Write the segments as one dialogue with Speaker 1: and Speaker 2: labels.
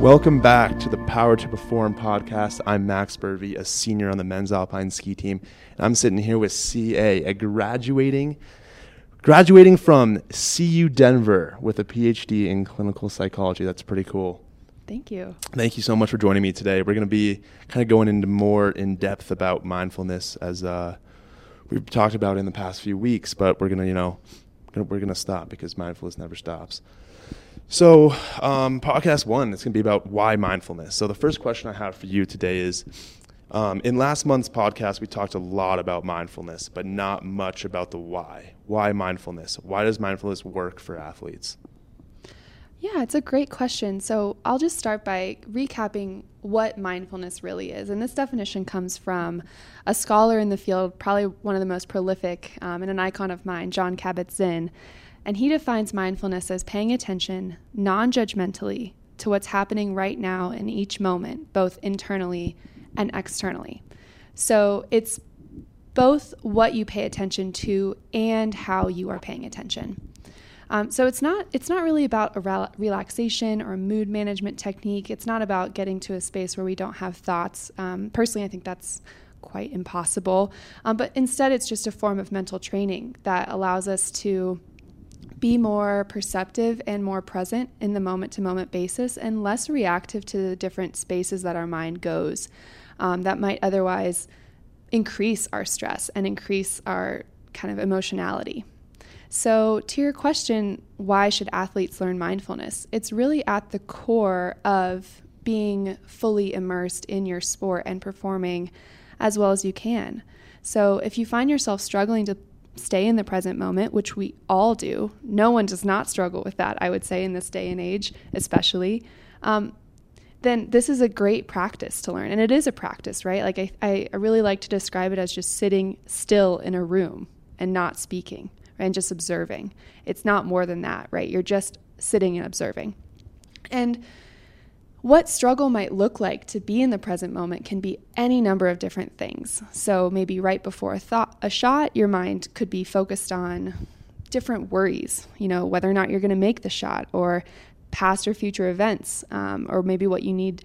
Speaker 1: Welcome back to the Power to Perform podcast. I'm Max Burvey, a senior on the men's alpine ski team, and I'm sitting here with CA, a graduating graduating from CU Denver with a PhD in clinical psychology. That's pretty cool.
Speaker 2: Thank you.
Speaker 1: Thank you so much for joining me today. We're going to be kind of going into more in depth about mindfulness as uh, we've talked about in the past few weeks, but we're going to, you know, we're going to stop because mindfulness never stops. So, um, podcast one, it's going to be about why mindfulness. So, the first question I have for you today is um, in last month's podcast, we talked a lot about mindfulness, but not much about the why. Why mindfulness? Why does mindfulness work for athletes?
Speaker 2: Yeah, it's a great question. So I'll just start by recapping what mindfulness really is. And this definition comes from a scholar in the field, probably one of the most prolific um, and an icon of mine, Jon Kabat-Zinn. And he defines mindfulness as paying attention non judgmentally to what's happening right now in each moment, both internally and externally. So it's both what you pay attention to and how you are paying attention. Um, so it's not it's not really about a rel- relaxation or a mood management technique. It's not about getting to a space where we don't have thoughts. Um, personally, I think that's quite impossible. Um, but instead, it's just a form of mental training that allows us to be more perceptive and more present in the moment to moment basis and less reactive to the different spaces that our mind goes um, that might otherwise increase our stress and increase our kind of emotionality. So, to your question, why should athletes learn mindfulness? It's really at the core of being fully immersed in your sport and performing as well as you can. So, if you find yourself struggling to stay in the present moment, which we all do, no one does not struggle with that, I would say, in this day and age, especially. Um, then this is a great practice to learn. And it is a practice, right? Like, I, I really like to describe it as just sitting still in a room and not speaking and just observing. It's not more than that, right? You're just sitting and observing. And what struggle might look like to be in the present moment can be any number of different things. So maybe right before a thought a shot, your mind could be focused on different worries, you know, whether or not you're going to make the shot or past or future events, um, or maybe what you need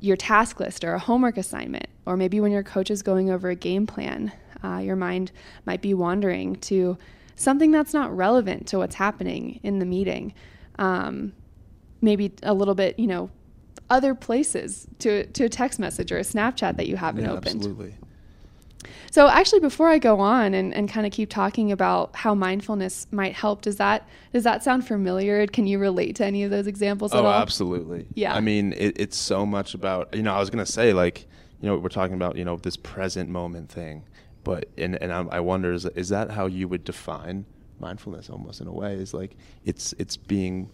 Speaker 2: your task list or a homework assignment, or maybe when your coach is going over a game plan, uh, your mind might be wandering to something that's not relevant to what's happening in the meeting. Um, maybe a little bit, you know, other places to to a text message or a Snapchat that you haven't
Speaker 1: yeah,
Speaker 2: opened.
Speaker 1: Absolutely.
Speaker 2: So actually before I go on and, and kind of keep talking about how mindfulness might help, does that does that sound familiar? Can you relate to any of those examples
Speaker 1: oh,
Speaker 2: at all?
Speaker 1: absolutely.
Speaker 2: Yeah.
Speaker 1: I mean, it, it's so much about you know. I was gonna say like you know we're talking about you know this present moment thing, but and and I, I wonder is is that how you would define mindfulness almost in a way? Is like it's it's being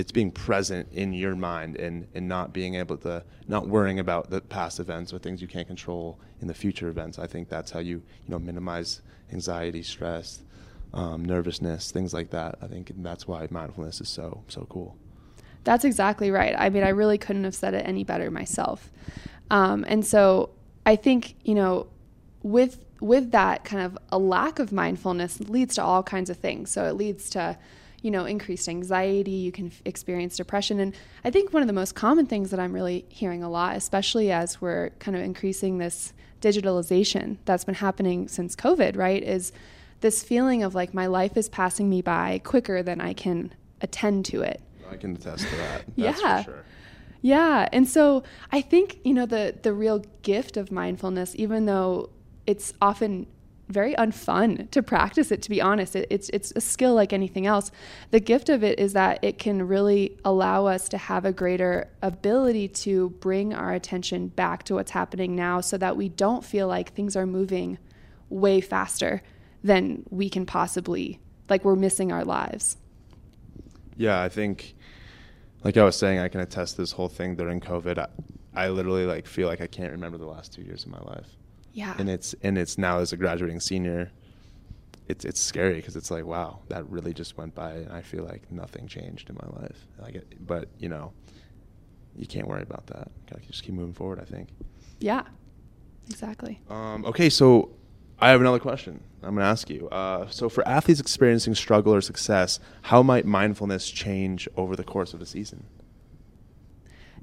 Speaker 1: it's being present in your mind and, and not being able to not worrying about the past events or things you can't control in the future events. I think that's how you you know minimize anxiety, stress, um, nervousness, things like that. I think that's why mindfulness is so so cool.
Speaker 2: That's exactly right. I mean, I really couldn't have said it any better myself. Um, and so I think you know with with that kind of a lack of mindfulness leads to all kinds of things. So it leads to you know, increased anxiety, you can f- experience depression. And I think one of the most common things that I'm really hearing a lot, especially as we're kind of increasing this digitalization that's been happening since COVID, right, is this feeling of like my life is passing me by quicker than I can attend to it.
Speaker 1: I can attest to that.
Speaker 2: yeah.
Speaker 1: Sure.
Speaker 2: Yeah. And so I think, you know, the the real gift of mindfulness, even though it's often very unfun to practice it to be honest. It, it's it's a skill like anything else. The gift of it is that it can really allow us to have a greater ability to bring our attention back to what's happening now so that we don't feel like things are moving way faster than we can possibly like we're missing our lives.
Speaker 1: Yeah i think like i was saying i can attest this whole thing during covid. I, I literally like feel like i can't remember the last two years of my life
Speaker 2: yeah.
Speaker 1: And it's and it's now as a graduating senior, it's it's scary because it's like wow that really just went by and I feel like nothing changed in my life. Like it, but you know, you can't worry about that. Gotta just keep moving forward. I think.
Speaker 2: Yeah. Exactly.
Speaker 1: Um, okay, so I have another question. I'm going to ask you. Uh, so, for athletes experiencing struggle or success, how might mindfulness change over the course of a season?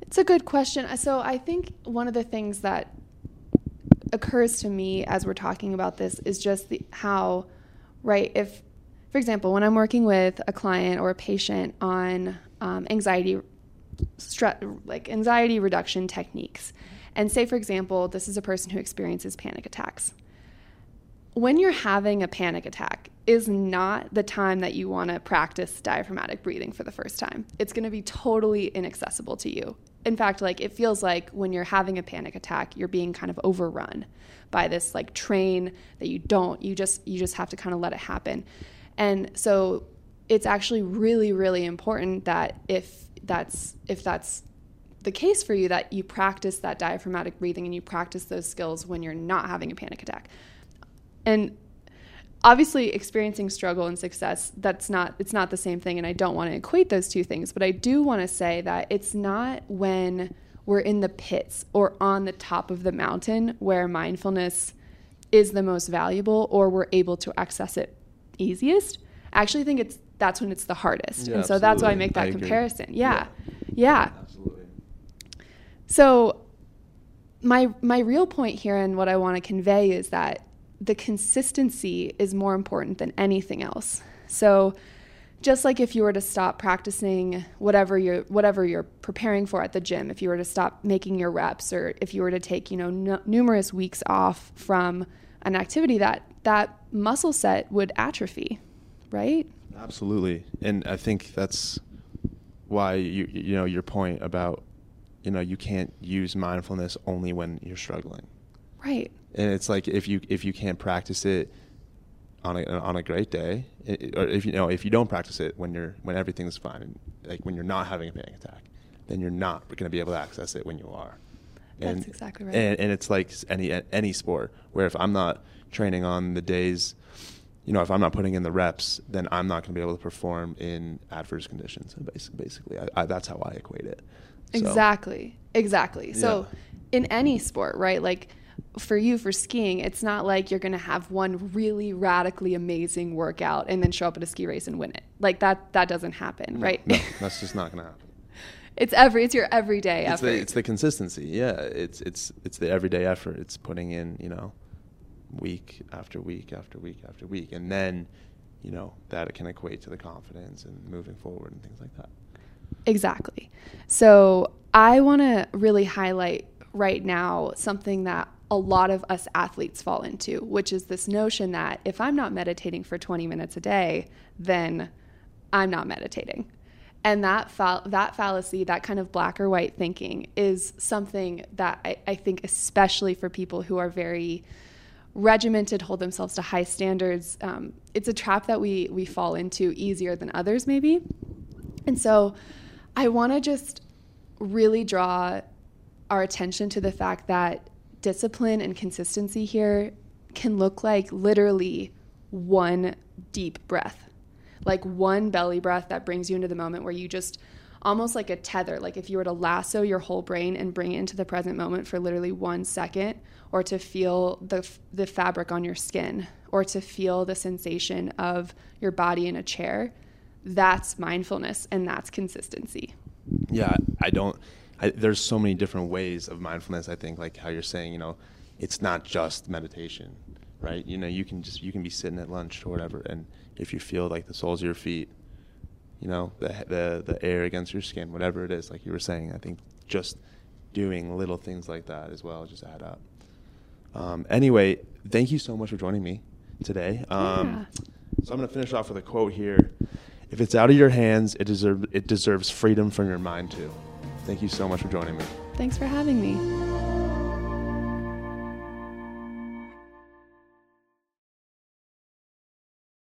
Speaker 2: It's a good question. So I think one of the things that occurs to me as we're talking about this is just the, how, right, if, for example, when I'm working with a client or a patient on um, anxiety, stre- like anxiety reduction techniques, and say, for example, this is a person who experiences panic attacks. When you're having a panic attack, is not the time that you want to practice diaphragmatic breathing for the first time. It's going to be totally inaccessible to you in fact, like it feels like when you're having a panic attack, you're being kind of overrun by this like train that you don't, you just you just have to kind of let it happen. And so it's actually really really important that if that's if that's the case for you that you practice that diaphragmatic breathing and you practice those skills when you're not having a panic attack. And obviously experiencing struggle and success that's not it's not the same thing and i don't want to equate those two things but i do want to say that it's not when we're in the pits or on the top of the mountain where mindfulness is the most valuable or we're able to access it easiest. I actually think it's that's when it's the hardest.
Speaker 1: Yeah,
Speaker 2: and so that's why i make that
Speaker 1: I
Speaker 2: comparison. Yeah. Yeah,
Speaker 1: Absolutely.
Speaker 2: so my my real point here and what I want to convey is that the consistency is more important than anything else. So just like if you were to stop practicing whatever you're whatever you're preparing for at the gym, if you were to stop making your reps or if you were to take, you know, n- numerous weeks off from an activity that that muscle set would atrophy, right?
Speaker 1: Absolutely, and I think that's why you you know your point about you know you can't use mindfulness only when you're struggling,
Speaker 2: Right.
Speaker 1: and it's like if you if you can't practice it on a on a great day, i- or if you know if you don't practice it when you're when everything's fine, and like when you're not having a panic attack, then you're not going to be able to access it when you are.
Speaker 2: That's exactly right.
Speaker 1: And, and it's like any any sport where if I'm not training on the days, you know, if I'm not putting in the reps, then I'm not going to be able to perform in adverse conditions. Basically, basically, I, I, that's how I equate it. So,
Speaker 2: Exactly. Exactly. So
Speaker 1: Yeah.
Speaker 2: in any sport, right? Like for you for skiing, it's not like you're going to have one really radically amazing workout and then show up at a ski race and win it. Like that that doesn't happen, right?
Speaker 1: No, that's just not going to happen.
Speaker 2: it's every it's your everyday
Speaker 1: It's
Speaker 2: effort.
Speaker 1: the, it's the consistency. Yeah, it's it's it's the everyday effort. It's putting in, you know, week after week after week after week, and then, you know, that can equate to the confidence and moving forward and things like that.
Speaker 2: Exactly. So I want to really highlight right now something that a lot of us athletes fall into, which is this notion that if I'm not meditating for 20 minutes a day, then I'm not meditating. And that that fallacy, that kind of black or white thinking, is something that I, I think, especially for people who are very regimented, hold themselves to high standards, um, it's a trap that we we fall into easier than others, maybe. And so I want to just really draw our attention to the fact that discipline and consistency here can look like literally one deep breath, like one belly breath that brings you into the moment where you just almost like a tether, like if you were to lasso your whole brain and bring it into the present moment for literally one second, or to feel the, the fabric on your skin, or to feel the sensation of your body in a chair that's mindfulness and that's consistency.
Speaker 1: Yeah, I don't. I, there's so many different ways of mindfulness. I think, like how you're saying, you know, it's not just meditation, right? You know, you can just you can be sitting at lunch or whatever, and if you feel like the soles of your feet, you know, the the the air against your skin, whatever it is, like you were saying, I think just doing little things like that as well just add up. Um, anyway, thank you so much for joining me today. Um, So I'm going to finish off with a quote here. If it's out of your hands, it deserves it deserves freedom from your mind too. Thank you so much for joining me.
Speaker 2: Thanks for having me.